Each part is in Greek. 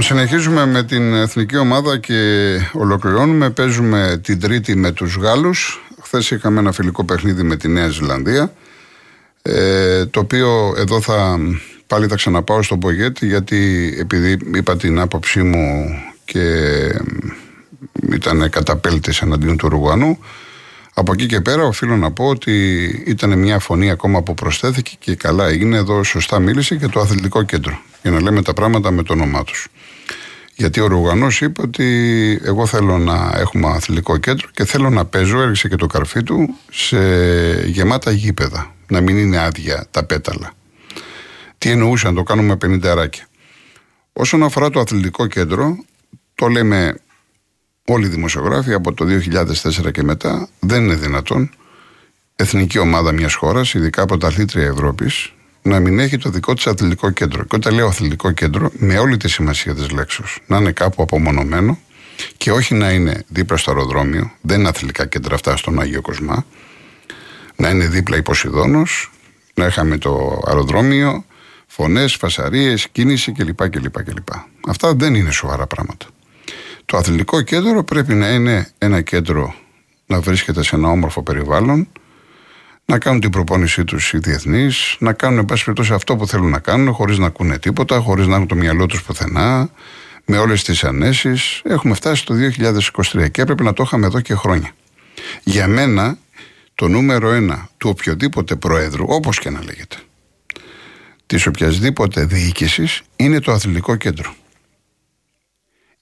Λοιπόν, συνεχίζουμε με την εθνική ομάδα και ολοκληρώνουμε. Παίζουμε την Τρίτη με τους Γάλλους. Χθες είχαμε ένα φιλικό παιχνίδι με τη Νέα Ζηλανδία. Ε, το οποίο εδώ θα πάλι θα ξαναπάω στον Πογέτ γιατί επειδή είπα την άποψή μου και ήταν καταπέλτης εναντίον του Ρουγανού από εκεί και πέρα οφείλω να πω ότι ήταν μια φωνή ακόμα που προσθέθηκε και καλά έγινε εδώ σωστά μίλησε και το αθλητικό κέντρο για να λέμε τα πράγματα με το όνομά τους. Γιατί ο Ρουγανό είπε ότι εγώ θέλω να έχουμε αθλητικό κέντρο και θέλω να παίζω, έριξε και το καρφί του, σε γεμάτα γήπεδα. Να μην είναι άδεια τα πέταλα. Τι εννοούσε να το κάνουμε 50 αράκια. Όσον αφορά το αθλητικό κέντρο, το λέμε όλοι οι δημοσιογράφοι από το 2004 και μετά, δεν είναι δυνατόν εθνική ομάδα μιας χώρας, ειδικά από τα αθλήτρια Ευρώπης, να μην έχει το δικό της αθλητικό κέντρο. Και όταν λέω αθλητικό κέντρο, με όλη τη σημασία της λέξης, να είναι κάπου απομονωμένο και όχι να είναι δίπλα στο αεροδρόμιο, δεν είναι αθλητικά κέντρα αυτά στον Άγιο Κοσμά, να είναι δίπλα η Ποσειδόνος, να είχαμε το αεροδρόμιο, φωνές, φασαρίες, κίνηση κλπ, κλπ, κλπ. Αυτά δεν είναι σοβαρά πράγματα. Το αθλητικό κέντρο πρέπει να είναι ένα κέντρο να βρίσκεται σε ένα όμορφο περιβάλλον, να κάνουν την προπόνησή τους οι διεθνείς, να κάνουν εν πάση περιπτώσει αυτό που θέλουν να κάνουν, χωρίς να ακούνε τίποτα, χωρίς να έχουν το μυαλό τους πουθενά, με όλες τις ανέσεις. Έχουμε φτάσει το 2023 και έπρεπε να το είχαμε εδώ και χρόνια. Για μένα, το νούμερο ένα του οποιοδήποτε προέδρου, όπως και να λέγεται, της οποιασδήποτε διοίκησης είναι το αθλητικό κέντρο.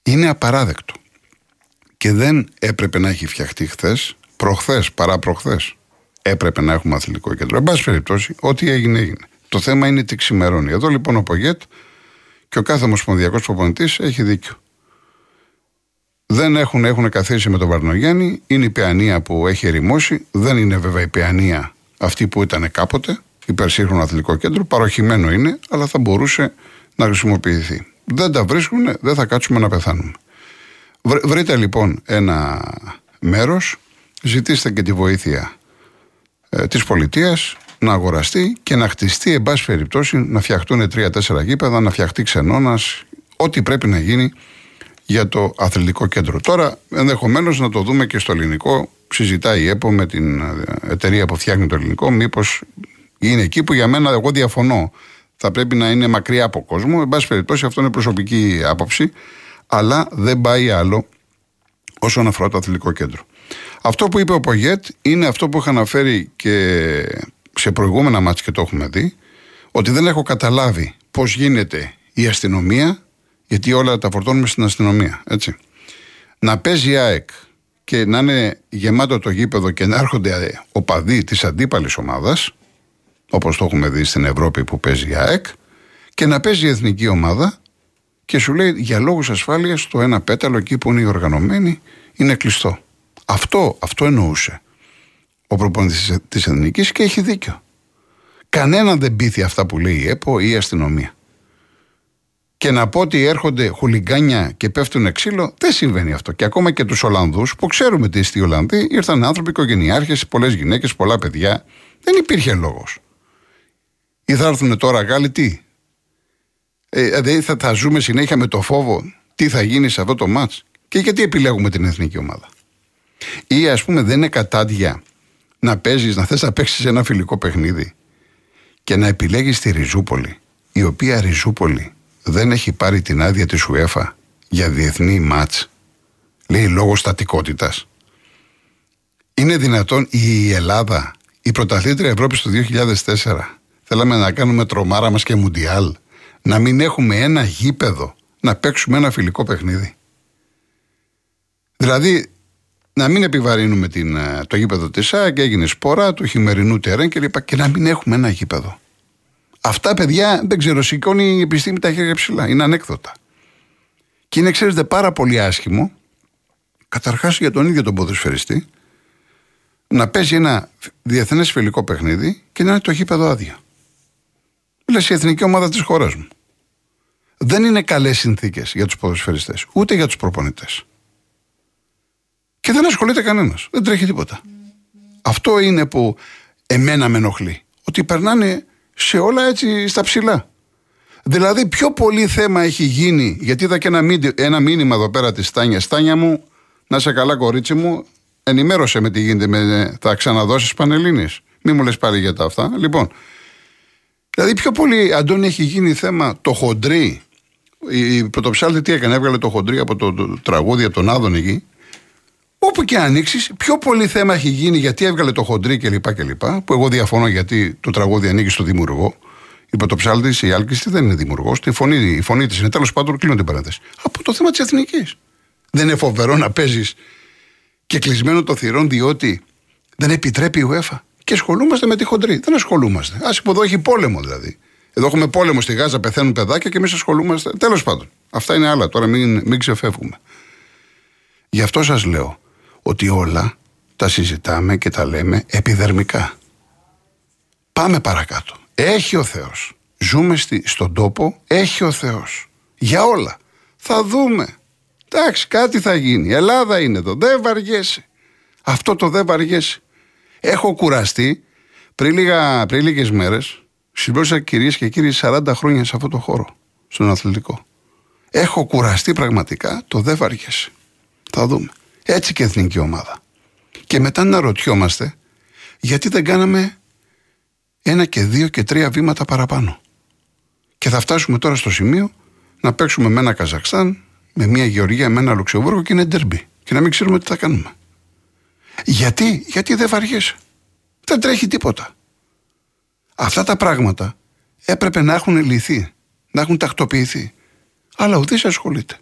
Είναι απαράδεκτο. Και δεν έπρεπε να έχει φτιαχτεί χθες, προχθές, παρά προχθές. Έπρεπε να έχουμε αθλητικό κέντρο. Εν πάση περιπτώσει, ό,τι έγινε, έγινε. Το θέμα είναι τι ξημερώνει. Εδώ λοιπόν ο Πογέτ και ο κάθε ομοσπονδιακός προπονητής έχει δίκιο. Δεν έχουν, έχουν καθίσει με τον Βαρνογιάννη. Είναι η παιανία που έχει ερημώσει. Δεν είναι βέβαια η παιανία αυτή που ήταν κάποτε υπερσύγχρονο αθλητικό κέντρο. Παροχημένο είναι, αλλά θα μπορούσε να χρησιμοποιηθεί. Δεν τα βρίσκουν, δεν θα κάτσουμε να πεθάνουμε. Βρείτε λοιπόν ένα μέρος, ζητήστε και τη βοήθεια ε, της πολιτείας να αγοραστεί και να χτιστεί εν πάση περιπτώσει να φτιαχτούν τρία-τέσσερα γήπεδα, να φτιαχτεί ξενώνας, ό,τι πρέπει να γίνει για το αθλητικό κέντρο. Τώρα ενδεχομένως να το δούμε και στο ελληνικό, συζητάει η ΕΠΟ με την ε, εταιρεία που φτιάχνει το ελληνικό, μήπως είναι εκεί που για μένα εγώ διαφωνώ. Θα πρέπει να είναι μακριά από κόσμο. Εν πάση περιπτώσει, αυτό είναι προσωπική άποψη. Αλλά δεν πάει άλλο όσον αφορά το αθλητικό κέντρο. Αυτό που είπε ο Πογέτ είναι αυτό που είχα αναφέρει και σε προηγούμενα μάτια και το έχουμε δει, ότι δεν έχω καταλάβει πώς γίνεται η αστυνομία, γιατί όλα τα φορτώνουμε στην αστυνομία. Έτσι. Να παίζει η ΑΕΚ και να είναι γεμάτο το γήπεδο και να έρχονται οπαδοί της αντίπαλης ομάδας, όπως το έχουμε δει στην Ευρώπη που παίζει η ΑΕΚ και να παίζει η εθνική ομάδα και σου λέει για λόγους ασφάλειας το ένα πέταλο εκεί που είναι οι οργανωμένοι είναι κλειστό. Αυτό, αυτό εννοούσε ο προπονητής της Εθνικής και έχει δίκιο. Κανένα δεν πείθει αυτά που λέει η ΕΠΟ ή η αστυνομία. Και να πω ότι έρχονται χουλιγκάνια και πέφτουν ξύλο, δεν συμβαίνει αυτό. Και ακόμα και τους Ολλανδούς, που ξέρουμε τι είστε οι Ολλανδοί, ήρθαν άνθρωποι οικογενειάρχες, πολλές γυναίκες, πολλά παιδιά. Δεν υπήρχε λόγος. Ή θα έρθουν τώρα Γάλλοι τι; Ε, δηλαδή θα, θα ζούμε συνέχεια με το φόβο τι θα γίνει σε αυτό το μάτς. Και γιατί επιλέγουμε την εθνική ομάδα; Ή ας πούμε δεν είναι κατάδια να παίζεις, να θες να παίξεις ένα φιλικό παιχνίδι και να επιλέγεις τη Ριζούπολη, η οποία Ριζούπολη δεν έχει πάρει την άδεια της UEFA για διεθνή μάτς. Λέει λόγω στατικότητας. Είναι δυνατόν η Ελλάδα, η πρωταθλήτρια Ευρώπης του 2004 Θέλαμε να κάνουμε τρομάρα μας και μουντιάλ. Να μην έχουμε ένα γήπεδο να παίξουμε ένα φιλικό παιχνίδι. Δηλαδή, να μην επιβαρύνουμε την, ε, το γήπεδο της ΣΑΚ, έγινε σπορά του χειμερινού τερέν κλπ. Και να μην έχουμε ένα γήπεδο. Αυτά, παιδιά, δεν ξέρω, σηκώνει η επιστήμη τα χέρια ψηλά. Είναι ανέκδοτα. Και είναι, ξέρετε, πάρα πολύ άσχημο, καταρχάς για τον ίδιο τον ποδοσφαιριστή, να παίζει ένα διεθνές φιλικό παιχνίδι και να είναι το γήπεδο άδειο. Λες η εθνική ομάδα της χώρας μου. Δεν είναι καλές συνθήκες για τους ποδοσφαιριστές, ούτε για τους προπονητές. Και δεν ασχολείται κανένας. Δεν τρέχει τίποτα. Αυτό είναι που εμένα με ενοχλεί. Ότι περνάνε σε όλα έτσι στα ψηλά. Δηλαδή, πιο πολύ θέμα έχει γίνει, γιατί είδα και ένα, ένα μήνυμα εδώ πέρα της Στάνιας. Στάνια μου, να σε καλά, κορίτσι μου, ενημέρωσε με τι γίνεται. Με, θα ξαναδώσεις Πανελίνη. Μην μου λες πάλι για τα αυτά. Λοιπόν, δηλαδή, πιο πολύ, Αντώνη, έχει γίνει θέμα το χοντρί. Η πρωτοψάλτη τι έκανε, έβγαλε το χοντρί από το, το, τραγούδι από τον Άδων εκεί. Όπου και ανοίξεις, πιο πολύ θέμα έχει γίνει γιατί έβγαλε το χοντρί κλπ. κλπ που εγώ διαφωνώ γιατί το τραγούδι ανήκει στο δημιουργό. Η πρωτοψάλτη, η Άλκηστη δεν είναι δημιουργός. Η φωνή, η φωνή της είναι τέλος πάντων, κλείνω την παρένθεση. Από το θέμα της εθνικής. Δεν είναι φοβερό να παίζεις και κλεισμένο το θηρόν διότι δεν επιτρέπει η UEFA. Και ασχολούμαστε με τη χοντρή. Δεν ασχολούμαστε. Α πούμε εδώ έχει πόλεμο δηλαδή. Εδώ έχουμε πόλεμο στη Γάζα, πεθαίνουν παιδάκια και εμείς ασχολούμαστε. Τέλος πάντων. Αυτά είναι άλλα. Τώρα μην, μην ξεφεύγουμε. Γι' αυτό σας λέω ότι όλα τα συζητάμε και τα λέμε επιδερμικά. Πάμε παρακάτω. Έχει ο Θεός. Ζούμε στη, στον τόπο, έχει ο Θεός. Για όλα. Θα δούμε. Εντάξει, κάτι θα γίνει. Η Ελλάδα είναι εδώ. Δεν βαριέσαι. Αυτό το δεν βαριέσαι. Έχω κουραστεί πριν, λίγα, πριν λίγες μέρες συμπλώσα κυρίες και κύριοι 40 χρόνια σε αυτό το χώρο, στον αθλητικό. Έχω κουραστεί πραγματικά το δεν βαριέσαι. Θα δούμε. Έτσι και εθνική ομάδα. Και μετά να ρωτιόμαστε γιατί δεν κάναμε ένα και δύο και τρία βήματα παραπάνω. Και θα φτάσουμε τώρα στο σημείο να παίξουμε με ένα Καζακστάν, με μια Γεωργία, με ένα Λουξεμβούργο και είναι ντερμπι. Και να μην ξέρουμε τι θα κάνουμε. Γιατί, γιατί δεν βαριέσαι; Δεν τρέχει τίποτα. Αυτά τα πράγματα έπρεπε να έχουν λυθεί, να έχουν τακτοποιηθεί. Αλλά ουδής ασχολείται.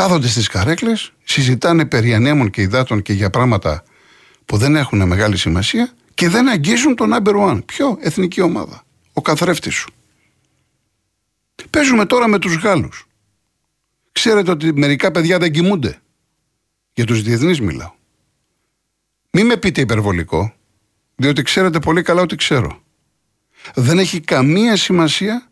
Κάθονται στις καρέκλες, συζητάνε περί ανέμων και υδάτων και για πράγματα που δεν έχουν μεγάλη σημασία και δεν αγγίζουν τον number one. Ποιο; Εθνική ομάδα. Ο καθρέφτης σου. Παίζουμε τώρα με τους Γάλλους. Ξέρετε ότι μερικά παιδιά δεν κοιμούνται. Για τους διεθνείς μιλάω. Μην με πείτε υπερβολικό, διότι ξέρετε πολύ καλά ότι ξέρω. Δεν έχει καμία σημασία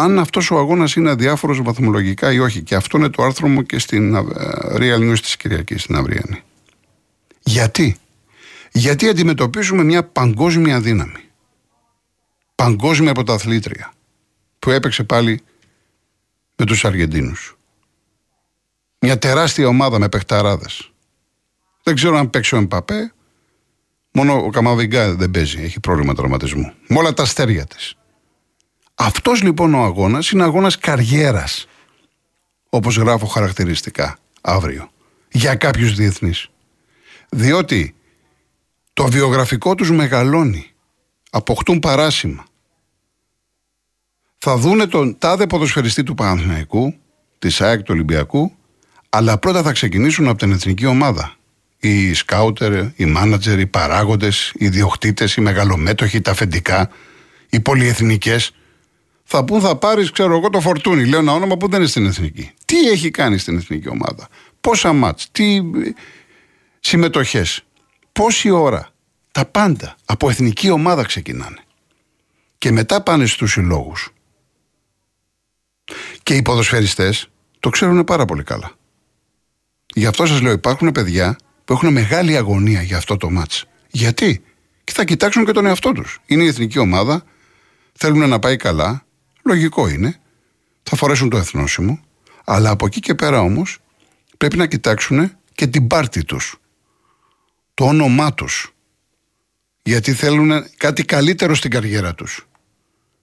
αν αυτός ο αγώνας είναι αδιάφορος βαθμολογικά ή όχι. Και αυτό είναι το άρθρο μου και στην ε, Real News της Κυριακής, στην Αυριανή. Γιατί; Γιατί αντιμετωπίζουμε μια παγκόσμια δύναμη. Παγκόσμια πρωταθλήτρια που έπαιξε πάλι με τους Αργεντίνους. Μια τεράστια ομάδα με παιχταράδες. Δεν ξέρω αν παίξει ο Εμπαπέ. Μόνο ο Καμαβιγκά δεν παίζει. Έχει πρόβλημα τραυματισμού. Με όλα τα αστέρια της. Αυτός λοιπόν ο αγώνας είναι αγώνας καριέρας. Όπως γράφω χαρακτηριστικά αύριο. Για κάποιους διεθνείς. Διότι το βιογραφικό τους μεγαλώνει. Αποκτούν παράσημα. Θα δούνε τον τάδε ποδοσφαιριστή του Παναθηναϊκού, της ΑΕΚ του Ολυμπιακού, αλλά πρώτα θα ξεκινήσουν από την εθνική ομάδα. Οι σκάουτερ, οι μάνατζερ, οι παράγοντες, οι διοκτήτες, οι μεγαλομέτωχοι, τα αφεντικά, οι πολυεθνικές. Θα πούν θα πάρεις, ξέρω εγώ, το φορτούνι. Λέω ένα όνομα που δεν είναι στην εθνική. Τι έχει κάνει στην εθνική ομάδα; Πόσα μάτς, τι συμμετοχές, πόση ώρα. Τα πάντα. Από εθνική ομάδα ξεκινάνε. Και μετά πάνε στους συλλόγους. Και οι ποδοσφαιριστές το ξέρουν πάρα πολύ καλά. Γι' αυτό σας λέω υπάρχουν παιδιά που έχουν μεγάλη αγωνία για αυτό το μάτς. Γιατί; Και θα κοιτάξουν και τον εαυτό τους. Είναι η εθνική ομάδα, θέλουν να πάει καλά, λογικό είναι, θα φορέσουν το εθνόσημο, αλλά από εκεί και πέρα όμως πρέπει να κοιτάξουν και την πάρτη τους το όνομά τους. Γιατί θέλουν κάτι καλύτερο στην καριέρα τους.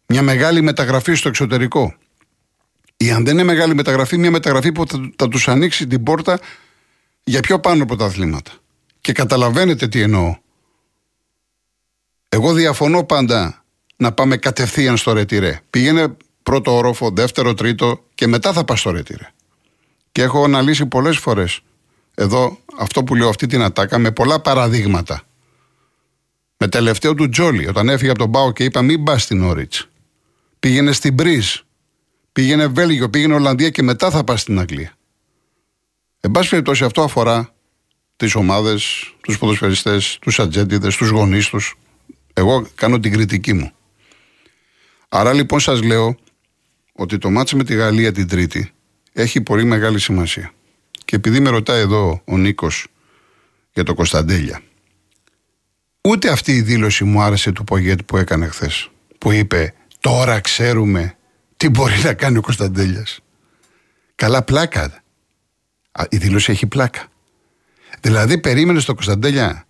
Μια μεγάλη μεταγραφή στο εξωτερικό. Ή αν δεν είναι μεγάλη μεταγραφή, μια μεταγραφή που θα, θα τους ανοίξει την πόρτα για πιο πάνω από τα αθλήματα. Και καταλαβαίνετε τι εννοώ. Εγώ διαφωνώ πάντα να πάμε κατευθείαν στο ρετυρέ. Πήγαινε πρώτο όροφο, δεύτερο, τρίτο και μετά θα πας στο ρετυρέ. Και έχω αναλύσει πολλές φορές εδώ αυτό που λέω αυτή την ατάκα με πολλά παραδείγματα. Με τελευταίο του Τζόλι, όταν έφυγε από τον Πάο και είπα μην πας στην Όριτς. Πήγαινε στην Μπρίζ. Πήγαινε Βέλγιο, πήγαινε Ολλανδία και μετά θα πας στην Αγγλία. Εν πάση περιπτώσει, αυτό αφορά τις ομάδες, τους ποδοσφαιριστές, τους ατζέντιδες, τους γονείς τους. Εγώ κάνω την κριτική μου. Άρα λοιπόν σας λέω ότι το μάτς με τη Γαλλία την Τρίτη έχει πολύ μεγάλη σημασία. Και επειδή με ρωτάει εδώ ο Νίκος για το Κωνσταντέλια, ούτε αυτή η δήλωση μου άρεσε του Πογέτ που έκανε χθες. Που είπε Τώρα ξέρουμε τι μπορεί να κάνει ο Κωνσταντέλιας. Καλά πλάκα. Η δήλωση έχει πλάκα. Δηλαδή περίμενε στο Κωνσταντέλια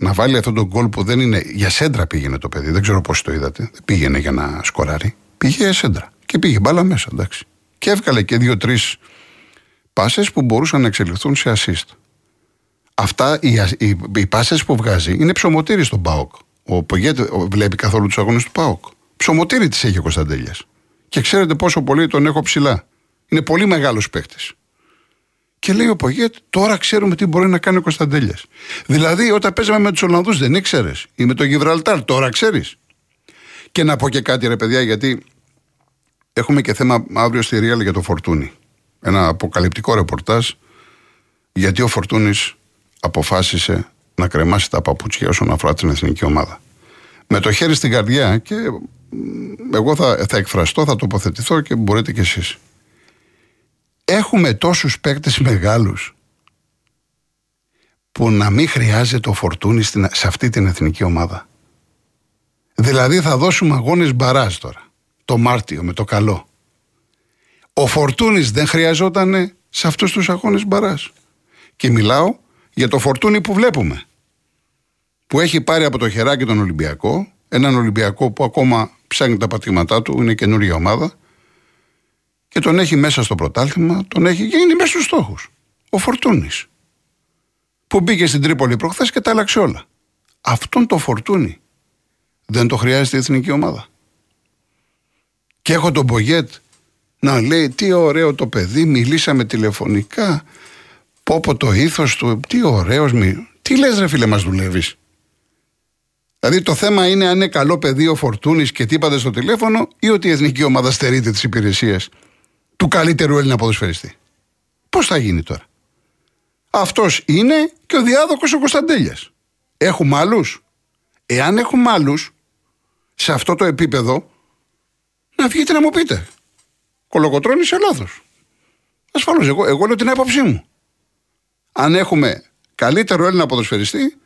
να βάλει αυτόν τον κόλ που δεν είναι. Για σέντρα πήγαινε το παιδί. Δεν ξέρω πώς το είδατε. Δεν πήγαινε για να σκοράρει. Πήγε για σέντρα. Και πήγε μπάλα μέσα, εντάξει. Και έβγαλε και δύο-τρεις πάσες που μπορούσαν να εξελιχθούν σε assist. Αυτά οι, οι, οι πάσες που βγάζει είναι ψωμοτήρι στον Πάοκ. Ο Πογέτ βλέπει καθόλου τους αγώνες του Πάοκ. Ψωμοτήρι της έχει ο Κωνσταντέλιας. Και ξέρετε πόσο πολύ τον έχω ψηλά. Είναι πολύ μεγάλος παίχτη. Και λέει ο Πογέτ, τώρα ξέρουμε τι μπορεί να κάνει ο Κωνσταντέλιας. Δηλαδή, όταν παίζαμε με τους Ολλανδούς, δεν ήξερες. Ή με τον Γιβραλτάρ, τώρα ξέρεις. Και να πω και κάτι, ρε παιδιά, γιατί έχουμε και θέμα αύριο στη Ρίαλ για το Φορτούνι. Ένα αποκαλυπτικό ρεπορτάζ, γιατί ο Φορτούνη αποφάσισε να κρεμάσει τα παπούτσια όσον αφορά την εθνική ομάδα. Με το χέρι στην καρδιά και εγώ θα, θα εκφραστώ, θα τοποθετηθώ και μπορείτε κι εσείς. Έχουμε τόσους παίκτες μεγάλους που να μην χρειάζεται ο Φορτούνη σε αυτή την εθνική ομάδα. Δηλαδή θα δώσουμε αγώνες μπαράς τώρα, το Μάρτιο με το καλό. Ο Φορτούνης δεν χρειαζόταν σε αυτούς τους αγώνες μπαράς. Και μιλάω για το Φορτούνη που βλέπουμε. Που έχει πάρει από το χεράκι τον Ολυμπιακό, έναν Ολυμπιακό που ακόμα ψάχνει τα πατήματά του, είναι καινούργια ομάδα και τον έχει μέσα στο πρωτάθλημα, τον έχει γίνει μέσα στους στόχους. Ο Φορτούνης. Που μπήκε στην Τρίπολη προχθές και τα άλλαξε όλα. Αυτόν το Φορτούνη δεν το χρειάζεται η εθνική ομάδα. Και έχω τον Μπογιέτ να λέει τι ωραίο το παιδί, μιλήσαμε τηλεφωνικά, πω πω το ήθος του, τι ωραίος μη... Τι λες ρε φίλε μας δουλεύεις; Δηλαδή το θέμα είναι αν είναι καλό παιδί ο Φορτούνης και τι είπατε στο τηλέφωνο ή ότι η εθνική ομάδα στερείται τις υπηρεσίες του καλύτερου Έλληνα ποδοσφαιριστή. Πώς θα γίνει τώρα; Αυτός είναι και ο διάδοχος ο Κωνσταντέλιας. Έχουμε άλλους; Εάν έχουμε άλλους σε αυτό το επίπεδο, να βγείτε να μου πείτε. Κολοκοτρώνει σε λάθος. Ασφαλώς, εγώ, εγώ λέω την άποψή μου. Αν έχουμε καλύτερο Έλληνα ποδοσφαιριστή,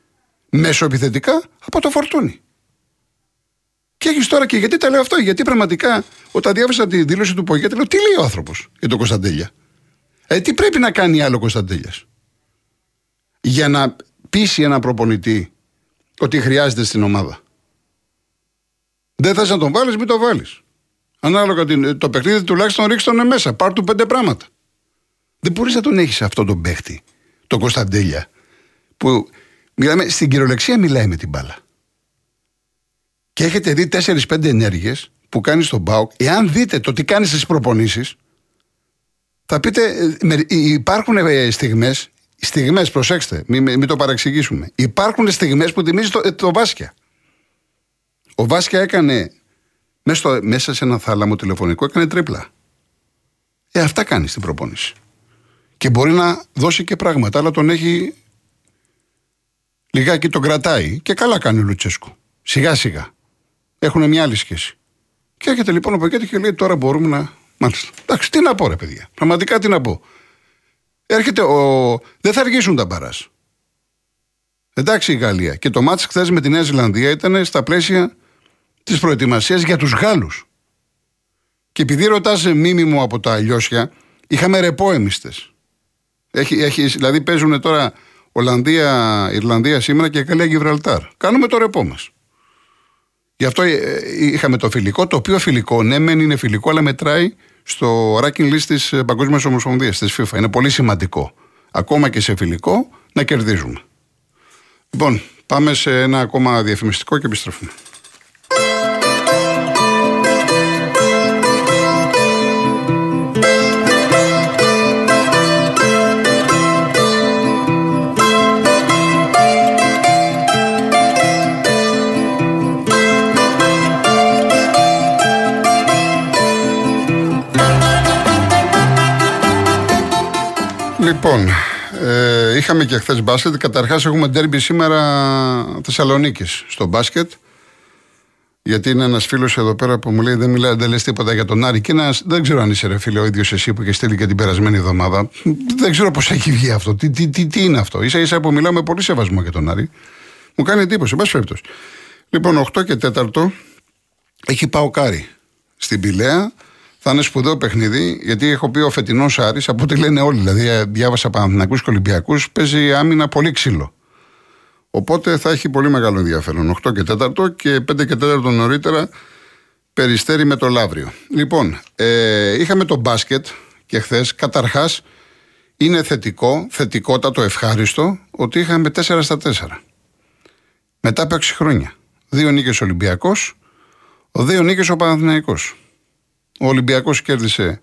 μέσω επιθετικά από το φορτούνι. Και έχεις τώρα και γιατί τα λέω αυτό, Γιατί πραγματικά όταν διάβασα τη δήλωση του Πογέτη, λέω τι λέει ο άνθρωπος για τον Κωνσταντέλια. Ε, τι πρέπει να κάνει άλλο ο Κωνσταντέλιας; Για να πείσει ένα προπονητή ότι χρειάζεται στην ομάδα. Δεν θες να τον βάλεις, μην το βάλεις. Ανάλογα το παιχνίδι, τουλάχιστον ρίξει τον μέσα. Πάρ του πέντε πράγματα. Δεν μπορείς να τον έχεις αυτόν τον παίχτη, τον Κωνσταντέλια, που μιλάμε, στην κυριολεξία μιλάει με την μπάλα και έχετε δει 4-5 ενέργειες που κάνει στον Μπάουκ, εάν δείτε το τι κάνεις στις προπονήσεις, θα πείτε, ε, υπάρχουν ε, στιγμές, στιγμές, προσέξτε, μην, μην το παραξηγήσουμε. Υπάρχουν στιγμές που θυμίζει το, ε, το Βάσκια. Ο Βάσκια έκανε μέσα, στο, μέσα σε ένα θάλαμο τηλεφωνικό, έκανε τρίπλα. Ε, αυτά κάνει στην προπόνηση. Και μπορεί να δώσει και πράγματα, αλλά τον έχει λιγάκι τον κρατάει. Και καλά κάνει ο Λουτσέσκου. Σιγά σιγά έχουν μια άλλη σχέση. Και έρχεται λοιπόν ο Πακέτης και λέει: Τώρα μπορούμε να. Μάλιστα. Εντάξει, τι να πω, ρε παιδιά. Πραγματικά τι να πω. Έρχεται ο. Δεν θα αργήσουν τα μπαράς. Εντάξει η Γαλλία. Και το μάτι χθες με τη Νέα Ζηλανδία ήταν στα πλαίσια της προετοιμασίας για τους Γάλλους. Και επειδή ρωτάς μίμη από τα αλλιώσια, είχαμε ρεπό εμίστε. Έχει, έχει, δηλαδή παίζουν τώρα Ολλανδία, Ιρλανδία σήμερα και Γαλλία Γιβραλτάρ. Κάνουμε το ρεπό μας. Γι' αυτό ε, ε, είχαμε το φιλικό, το οποίο φιλικό, ναι, μεν είναι φιλικό, αλλά μετράει στο ranking list της ε, Παγκόσμιας Ομοσπονδίας, της FIFA. Είναι πολύ σημαντικό. Ακόμα και σε φιλικό να κερδίζουμε. Λοιπόν, πάμε σε ένα ακόμα διαφημιστικό και επιστρέφουμε. Λοιπόν, ε, είχαμε και χθες μπάσκετ. Καταρχάς, έχουμε ντέρμπι σήμερα Θεσσαλονίκης στο μπάσκετ. Γιατί είναι ένας φίλος εδώ πέρα που μου λέει: Δεν μιλάει, δεν λες τίποτα για τον Άρη. Και ένας, δεν ξέρω αν είσαι ρε φίλε ο ίδιος εσύ που είχε στείλει και την περασμένη εβδομάδα. Δεν ξέρω πώς έχει βγει αυτό. Τι, τι, τι, τι είναι αυτό. σα ίσα που μιλάω με πολύ σεβασμό για τον Άρη. Μου κάνει εντύπωση, εν πάση Λοιπόν, 8 και 4 έχει πάω κάρι στην Πηλαία. Θα είναι σπουδαίο παιχνίδι, γιατί έχω πει ο φετινός Άρης, από ό,τι λένε όλοι. Δηλαδή, ε, διάβασα Παναθυνακού και Ολυμπιακούς, παίζει άμυνα πολύ ξύλο. Οπότε θα έχει πολύ μεγάλο ενδιαφέρον. 8 και 4 και 5 και 4 νωρίτερα περιστέρι με το Λαύριο. Λοιπόν, ε, είχαμε το μπάσκετ και χθες. Καταρχάς, είναι θετικό, θετικότατο, ευχάριστο ότι είχαμε 4 στα 4. Μετά από 6 χρόνια. Δύο νίκες Ολυμπιακός, δύο νίκες ο Παναθηναϊκός. Ο Ολυμπιακός κέρδισε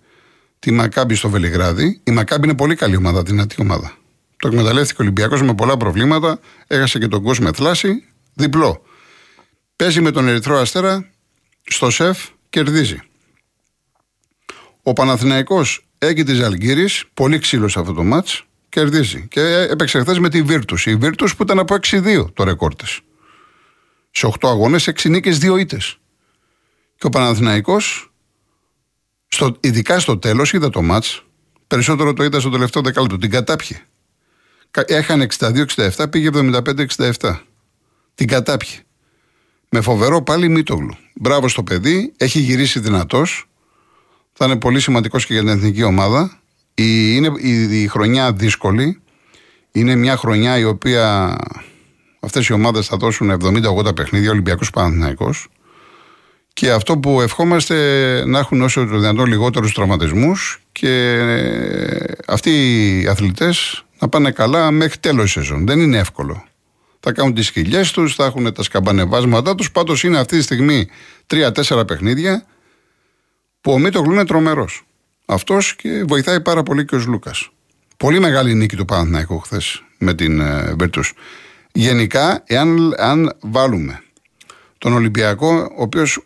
τη Μακάμπη στο Βελιγράδι. Η Μακάμπη είναι πολύ καλή ομάδα, δυνατή ομάδα. Το εκμεταλλεύτηκε ο Ολυμπιακός με πολλά προβλήματα. Έχασε και τον κόσμο θλάση. Διπλό. Παίζει με τον Ερυθρό Αστέρα στο σεφ, κερδίζει. Ο Παναθηναϊκός έχει τη Ζαλγκύρης, πολύ ξύλος σε αυτό το μάτς, κερδίζει. Και έπαιξε χθες με τη Βίρτους. Η Βίρτους που ήταν από 6-2 το ρεκόρ της. Σε 8 αγώνες, 6 νίκες, 2 ήττες. Και ο Παναθηναϊκός στο, ειδικά στο τέλος, είδα το μάτς. Περισσότερο το είδα στο τελευταίο δεκάλεπτο. Την κατάπιε. Έχανε 62-67, πήγε 75-67. Την κατάπιε. Με φοβερό πάλι Μίτογλου. Μπράβο στο παιδί, έχει γυρίσει δυνατός. Θα είναι πολύ σημαντικός και για την εθνική ομάδα. Η, είναι η, η χρονιά δύσκολη. Είναι μια χρονιά η οποία αυτές οι ομάδες θα δώσουν 70-80 παιχνίδια, Ολυμπιακός Παναθυναϊκό. Και αυτό που ευχόμαστε να έχουν όσο το δυνατόν λιγότερους τραυματισμούς και αυτοί οι αθλητές να πάνε καλά μέχρι τέλος τη σεζόν. Δεν είναι εύκολο. Θα κάνουν τις χιλιέ τους, θα έχουν τα σκαμπανεβάσματά τους. Πάντως είναι αυτή τη στιγμή τρία-τέσσερα παιχνίδια που ο Μίτογλου είναι τρομερός. Αυτός και βοηθάει πάρα πολύ και ο Λούκας. Πολύ μεγάλη νίκη του Παναθηναϊκού χθες με την ε, Γενικά, εάν αν βάλουμε τον Ολυμπιακό, ο οποίος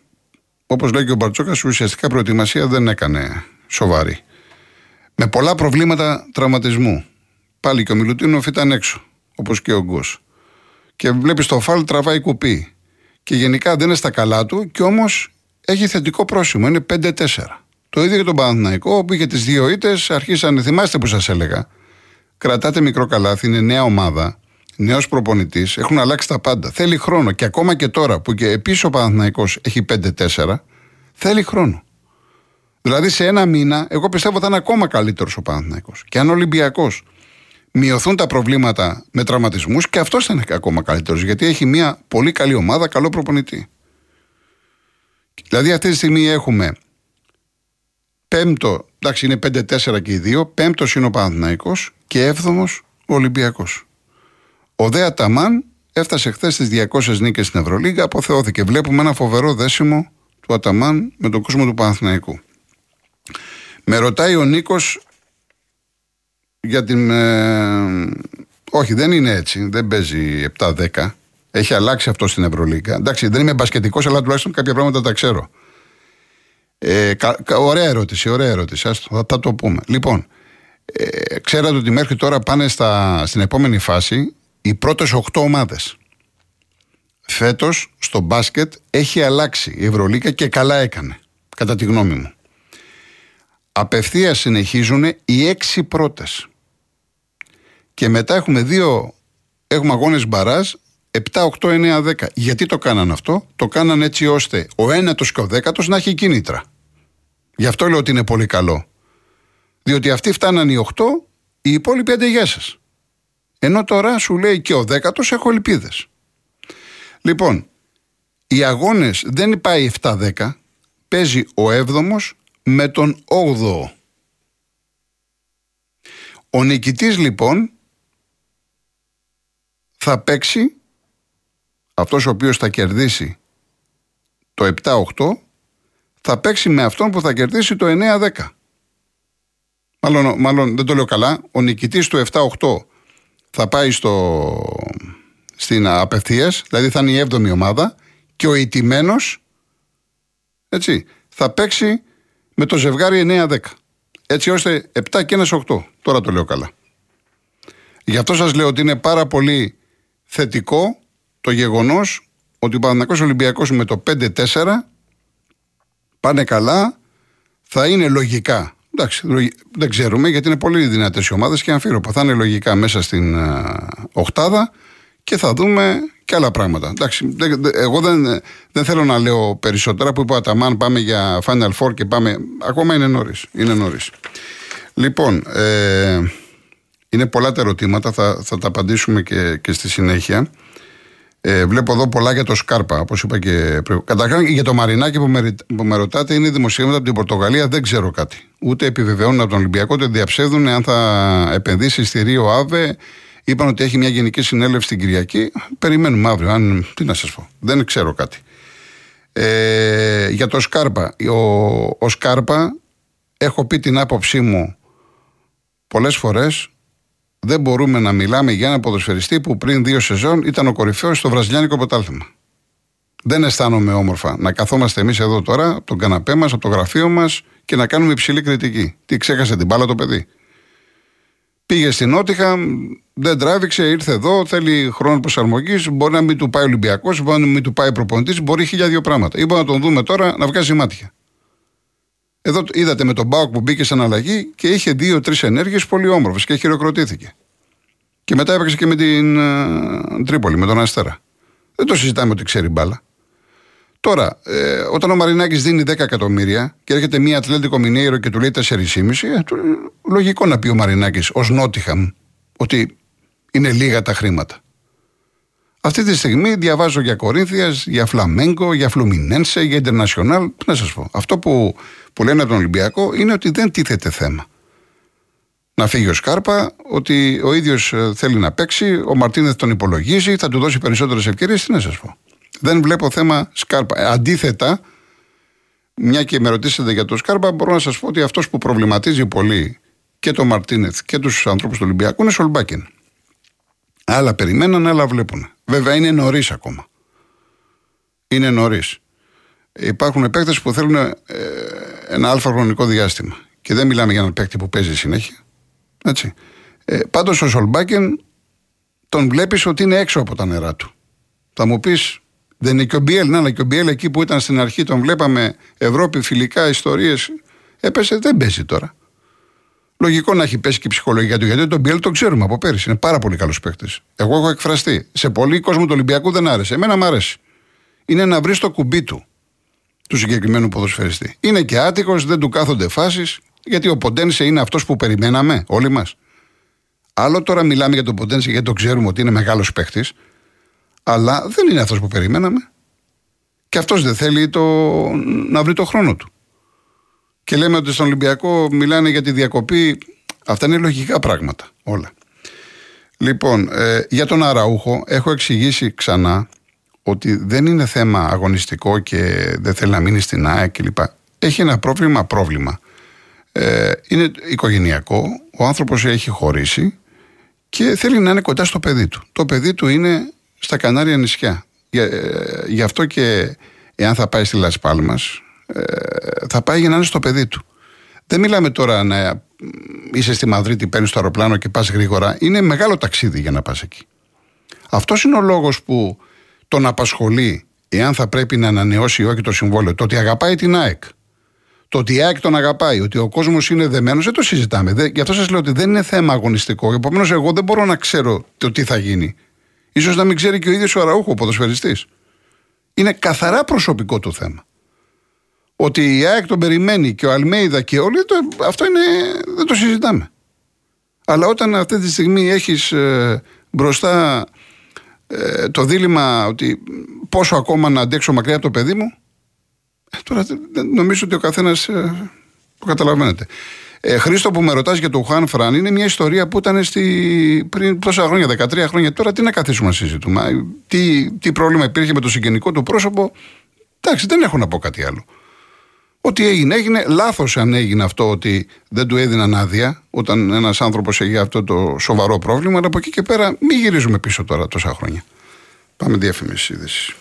Όπως λέει και ο Μπαρτσόκας, ουσιαστικά προετοιμασία δεν έκανε σοβαρή. Με πολλά προβλήματα τραυματισμού. Πάλι και ο Μιλουτίνοφ ήταν έξω, όπως και ο Γκος. Και βλέπεις το φάλ τραβάει κουπί. Και γενικά δεν είναι στα καλά του, και όμως έχει θετικό πρόσημο. Είναι 5-4. Το ίδιο και τον Παναθηναϊκό, που είχε τις δύο ήττες, αρχίσαν, θυμάστε που σας έλεγα. Κρατάτε μικρό καλάθι, είναι νέα ομάδα νέος προπονητής, έχουν αλλάξει τα πάντα. Θέλει χρόνο. Και ακόμα και τώρα που και επίσης ο Παναθυναϊκό έχει 5-4, θέλει χρόνο. Δηλαδή σε ένα μήνα, εγώ πιστεύω θα είναι ακόμα καλύτερος ο Παναθυναϊκό. Και αν ο Ολυμπιακός μειωθούν τα προβλήματα με τραυματισμούς, και αυτός θα είναι ακόμα καλύτερος. Γιατί έχει μια πολύ καλή ομάδα, καλό προπονητή. Δηλαδή αυτή τη στιγμή έχουμε πέμπτο, εντάξει είναι 5-4 και οι δύο, πέμπτος είναι ο Παναθηναϊκός και έβδομος ο Ολυμπιακός. Ο Δε Αταμάν έφτασε χθες στι 200 νίκες στην Ευρωλίγα, αποθεώθηκε. Βλέπουμε ένα φοβερό δέσιμο του Αταμάν με τον κόσμο του Παναθηναϊκού. Με ρωτάει ο Νίκος για την. Ε, όχι, δεν είναι έτσι. Δεν παίζει 7-10. Έχει αλλάξει αυτό στην Ευρωλίγα. Εντάξει, δεν είμαι μπασκετικός, αλλά τουλάχιστον κάποια πράγματα τα ξέρω. Ε, κα, ωραία ερώτηση, ωραία ερώτηση. Ας, θα, θα το πούμε. Λοιπόν, ε, ξέρατε ότι μέχρι τώρα πάνε στα, στην επόμενη φάση οι πρώτες 8 ομάδες. Φέτος στο μπάσκετ έχει αλλάξει η Ευρωλίκα και καλά έκανε, κατά τη γνώμη μου. Απευθείας συνεχίζουν οι έξι πρώτες. Και μετά έχουμε δύο, έχουμε αγώνες μπαράζ 7, 8, 9, 10. Γιατί το κάναν αυτό, το κάναν έτσι ώστε ο ένατος και ο δέκατος να έχει κίνητρα. Γι' αυτό λέω ότι είναι πολύ καλό. Διότι αυτοί φτάναν οι 8, οι υπόλοιποι άντε γεια σας. Ενώ τώρα σου λέει και ο δέκατος έχω ελπίδες. Λοιπόν, οι αγώνες δεν πάει 7-10, παίζει ο έβδομος με τον 8ο. Ο νικητής λοιπόν θα παίξει, αυτός ο οποίος θα κερδίσει το 7-8, θα παίξει με αυτόν που θα κερδίσει το 9-10. Μάλλον, μάλλον δεν το λέω καλά, ο νικητής του 7-8 θα πάει στο, στην απευθείας, δηλαδή θα είναι η 7η ομάδα και ο ηττημένος έτσι, θα παίξει με το ζευγάρι 9-10. Έτσι ώστε 7 και 1 8. Τώρα το λέω καλά. Γι' αυτό σας λέω ότι είναι πάρα πολύ θετικό το γεγονός ότι ο Παναθηναϊκός Ολυμπιακός με το 5-4 πάνε καλά, θα είναι λογικά Εντάξει, δεν ξέρουμε γιατί είναι πολύ δυνατές οι ομάδες και αμφίροπα. Θα είναι λογικά μέσα στην uh, οχτάδα και θα δούμε και άλλα πράγματα. Εντάξει, εγώ δεν, δεν θέλω να λέω περισσότερα που είπα Αταμάν, πάμε για Final Four και πάμε. Ακόμα είναι νωρίς. Είναι νωρίς. Λοιπόν, ε, είναι πολλά τα ερωτήματα, θα, θα τα απαντήσουμε και, και στη συνέχεια. Ε, βλέπω εδώ πολλά για το Σκάρπα, όπως είπα και πριν. Καταρχάς για το Μαρινάκι που με, που με ρωτάτε, είναι δημοσιεύματα από την Πορτογαλία, δεν ξέρω κάτι. Ούτε επιβεβαιώνουν από τον Ολυμπιακό, ούτε διαψεύδουν αν θα επενδύσει στη Ρίο Άβε. Είπαν ότι έχει μια γενική συνέλευση την Κυριακή. Περιμένουμε αύριο. Αν, τι να σας πω. Δεν ξέρω κάτι. Ε, για το Σκάρπα. Ο, ο Σκάρπα, έχω πει την άποψή μου πολλές φορές δεν μπορούμε να μιλάμε για ένα ποδοσφαιριστή που πριν δύο σεζόν ήταν ο κορυφαίος στο βραζιλιάνικο πρωτάθλημα. Δεν αισθάνομαι όμορφα να καθόμαστε εμείς εδώ τώρα, από τον καναπέ μας, από το γραφείο μας και να κάνουμε υψηλή κριτική. Τι ξέχασε την μπάλα το παιδί; Πήγε στην Νότιχα, δεν τράβηξε, ήρθε εδώ, θέλει χρόνο προσαρμογής. Μπορεί να μην του πάει Ολυμπιακός, μπορεί να μην του πάει προπονητής, μπορεί χίλια δύο πράγματα. Ή να τον δούμε τώρα να βγάζει μάτια. Εδώ είδατε με τον Μπάουκ που μπήκε σαν αλλαγή και είχε δύο-τρεις ενέργειες πολύ όμορφες και χειροκροτήθηκε. Και μετά έπαιξε και με την uh, Τρίπολη, με τον Αστέρα. Δεν το συζητάμε ότι ξέρει μπάλα. Τώρα, ε, όταν ο Μαρινάκης δίνει 10 εκατομμύρια και έρχεται μία Ατλέντικο Μινέιρο και του λέει 4,5, ε, λογικό να πει ο Μαρινάκης ως Νότιχαμ ότι είναι λίγα τα χρήματα. Αυτή τη στιγμή διαβάζω για Κορίνθιας, για Φλαμέγκο, για Φλουμινένσε, για Ιντερνασιονάλ. Τι να σας πω. Αυτό που, που λένε από τον Ολυμπιακό είναι ότι δεν τίθεται θέμα. Να φύγει ο Σκάρπα, ότι ο ίδιος ε, θέλει να παίξει, ο Μαρτίνεθ τον υπολογίζει, θα του δώσει περισσότερες ευκαιρίες. Τι να σας πω. Δεν βλέπω θέμα Σκάρπα. Ε, αντίθετα, μια και με ρωτήσατε για τον Σκάρπα, μπορώ να σας πω ότι αυτός που προβληματίζει πολύ και τον Μαρτίνεθ και τους ανθρώπους του Ολυμπιακού είναι Σολμπάκεν. Άλλα περιμέναν, άλλα βλέπουν. Βέβαια είναι νωρίς ακόμα. Είναι νωρίς. Υπάρχουν παίκτες που θέλουν ε, ένα αλφα χρονικό διάστημα. Και δεν μιλάμε για έναν παίκτη που παίζει συνέχεια. Έτσι. Ε, Πάντως ο Σολμπάκεν τον βλέπεις ότι είναι έξω από τα νερά του. Θα μου πεις, δεν είναι και ο Μπιέλ, ναι, αλλά και ο Μπιέλ εκεί που ήταν στην αρχή, τον βλέπαμε Ευρώπη, φιλικά, ιστορίες. Έπεσε, δεν παίζει τώρα. Λογικό να έχει πέσει και η ψυχολογία του, γιατί τον Μπιέλ το ξέρουμε από πέρυσι. Είναι πάρα πολύ καλός παίκτης. Εγώ έχω εκφραστεί. Σε πολλοί κόσμο του Ολυμπιακού δεν άρεσε. Εμένα μου αρέσει. Είναι να βρεις το κουμπί του του συγκεκριμένου ποδοσφαιριστή. Είναι και άτυχος, δεν του κάθονται φάσεις, γιατί ο Ποντένσε είναι αυτός που περιμέναμε όλοι μας. Άλλο τώρα μιλάμε για τον Ποντένσε γιατί το ξέρουμε ότι είναι μεγάλος παίκτης, αλλά δεν είναι αυτός που περιμέναμε. Και αυτός δεν θέλει το... να βρει το χρόνο του και λέμε ότι στον Ολυμπιακό μιλάνε για τη διακοπή. Αυτά είναι λογικά πράγματα όλα. Λοιπόν, ε, για τον Αραούχο έχω εξηγήσει ξανά ότι δεν είναι θέμα αγωνιστικό και δεν θέλει να μείνει στην ΑΕΚ κλπ. Έχει ένα πρόβλημα, πρόβλημα. Ε, είναι οικογενειακό, ο άνθρωπος έχει χωρίσει και θέλει να είναι κοντά στο παιδί του. Το παιδί του είναι στα Κανάρια νησιά. Ε, γι' αυτό και εάν θα πάει στη Λασπάλμας ε, θα πάει για να είναι στο παιδί του. Δεν μιλάμε τώρα να είσαι στη Μαδρίτη, παίρνεις το αεροπλάνο και πας γρήγορα. Είναι μεγάλο ταξίδι για να πας εκεί. Αυτός είναι ο λόγος που τον απασχολεί εάν θα πρέπει να ανανεώσει ή όχι το συμβόλαιο. Το ότι αγαπάει την ΑΕΚ. Το ότι η ΑΕΚ τον αγαπάει, ότι ο κόσμος είναι δεμένος, δεν το συζητάμε. Δεν, γι' αυτό σας λέω ότι δεν είναι θέμα αγωνιστικό. Επομένως, εγώ δεν μπορώ να ξέρω το τι θα γίνει. σω να μην ξέρει και ο ίδιος ο Αραούχο, ο ποδοσφαιριστής. Είναι καθαρά προσωπικό του θέμα ότι η ΑΕΚ τον περιμένει και ο Αλμέιδα και όλοι, το, αυτό είναι, δεν το συζητάμε. Αλλά όταν αυτή τη στιγμή έχεις ε, μπροστά ε, το δίλημα ότι πόσο ακόμα να αντέξω μακριά από το παιδί μου, ε, τώρα νομίζω ότι ο καθένας ε, το καταλαβαίνετε. Ε, Χρήστο που με ρωτάς για τον Χουάν Φραν είναι μια ιστορία που ήταν στη, πριν τόσα χρόνια, 13 χρόνια. Τώρα τι να καθίσουμε να συζητούμε. Τι, τι πρόβλημα υπήρχε με το συγγενικό του πρόσωπο. Εντάξει, δεν έχω να πω κάτι άλλο. Ό,τι έγινε, έγινε. Λάθος αν έγινε αυτό ότι δεν του έδιναν άδεια όταν ένας άνθρωπος έχει αυτό το σοβαρό πρόβλημα. Αλλά από εκεί και πέρα, μην γυρίζουμε πίσω τώρα τόσα χρόνια. Πάμε διαφημίσεις είδησης.